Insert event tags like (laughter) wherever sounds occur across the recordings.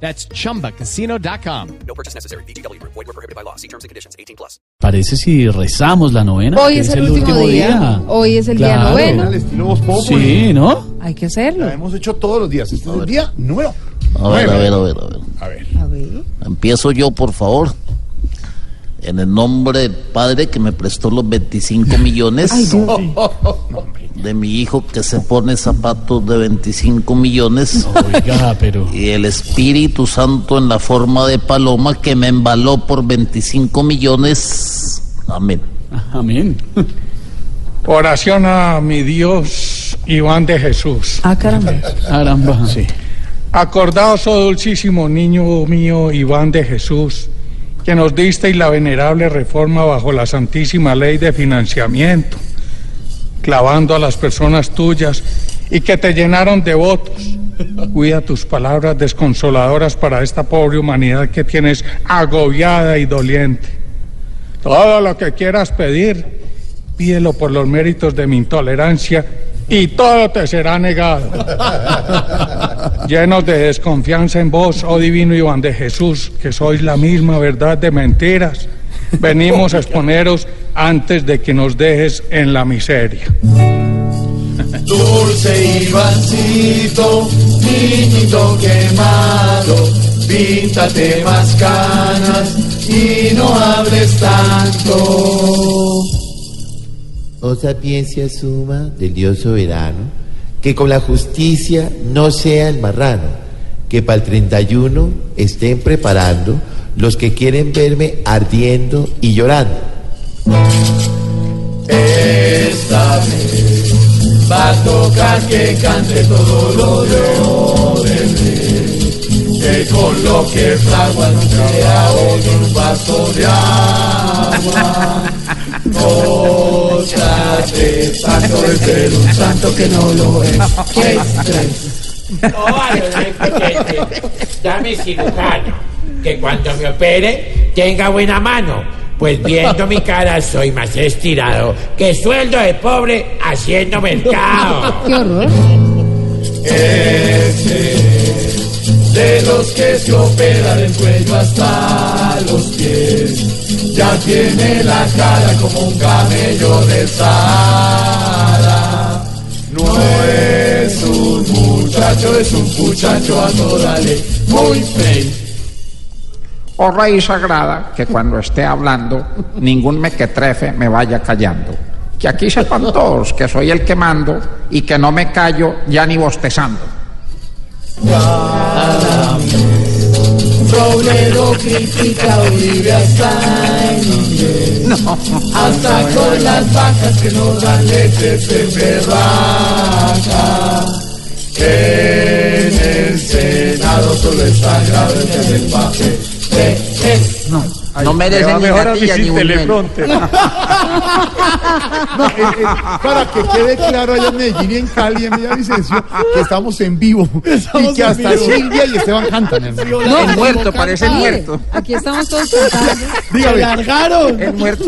That's chumbacasino.com. No purchase necessary. BGW. Void were prohibited by law. See terms and conditions. 18 plus. Parece si rezamos la novena. Hoy que es el último día. Hoy es el día Claro. noveno. Al estilo Voz Populi. Sí, ¿no? Hay que hacerlo. La hemos hecho todos los días. Este es el día nuevo. A ver, a ver, a ver, a ver. A ver. A ver. Empiezo yo, por favor. En el nombre del padre que me prestó los 25 millones. (laughs) De mi hijo que se pone zapatos de 25 millones. Oiga, pero. Y el Espíritu Santo en la forma de paloma que me embaló por 25 millones. Amén. Amén. Oración a mi Dios Iván de Jesús. Ah, caramba. Caramba. Sí. Acordaos, oh dulcísimo niño mío Iván de Jesús, que nos disteis la venerable reforma bajo la santísima ley de financiamiento, clavando a las personas tuyas y que te llenaron de votos. Cuida tus palabras desconsoladoras para esta pobre humanidad que tienes agobiada y doliente. Todo lo que quieras pedir, pídelo por los méritos de mi intolerancia y todo te será negado. (laughs) Llenos de desconfianza en vos, oh divino Iván de Jesús, que sois la misma verdad de mentiras, venimos a exponeros antes de que nos dejes en la miseria. Dulce Ivancito, niñito quemado, píntate más canas y no hables tanto. Oh sapiencia suma del Dios soberano, que con la justicia no sea el marrano, que para el 31 estén preparando los que quieren verme ardiendo y llorando. Esta vez va a tocar que cante todo lo de Odebrecht, que con lo que fragua no sea un vaso de agua. Óchate tanto de ser un santo que no lo es. ¡Qué estrés! Dame cirujano, que cuando me opere tenga buena mano, pues viendo mi cara soy más estirado que sueldo de pobre haciendo mercado. (laughs) Qué horror. Ese de los que se opera del cuello hasta los pies, ya tiene la cara como un camello del Sahara. No es un muchacho, es un muchacho a toda ley, muy feo. Oh Rey Sagrada, que cuando esté hablando, ningún mequetrefe me vaya callando. Que aquí sepan todos que soy el que mando y que no me callo ya ni bostezando. Robledo critica hasta en inglés. Hasta con las vacas que no dan leche se berraca. En el Senado solo está grave el papel. No merecen ni natilla ni teleprompter. No, eh, eh, para que quede claro allá en Medellín y en Cali, en Villavicencio, que estamos en vivo y que hasta Silvia y Esteban cantan. hermano. El muerto, parece el muerto. Aquí estamos todos cantando. Dígame. El muerto.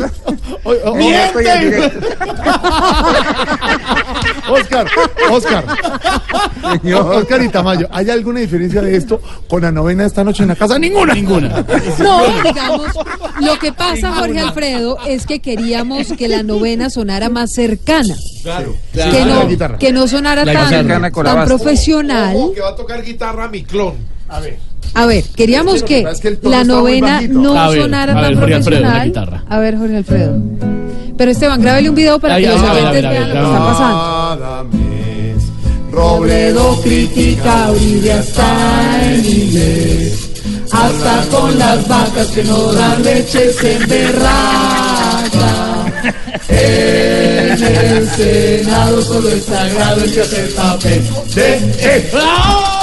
O- o- muerto y el directo. Oscar, Oscar. Oscar y Tamayo, ¿hay alguna diferencia de esto con la novena de esta noche en la casa? Ninguna. Ninguna. No, digamos, lo que pasa, Jorge Alfredo, es que queríamos que la novena sonara más cercana. Claro. Que La no, que no sonara La tan, profesional. que va a tocar guitarra mi clon. A ver. A ver, queríamos Es que que que es que la novena no A ver, sonara a ver, tan Jorge Alfredo, la profesional. guitarra. A ver, Jorge Alfredo. Pero Esteban, grábele un video para Ay, que los oyentes vean lo que está pasando. Cada. Robledo critica a Uribe hasta en inglés. Hasta con las vacas que no dan leche se emberraca. En el Senado solo es sagrado el que hace el papel de.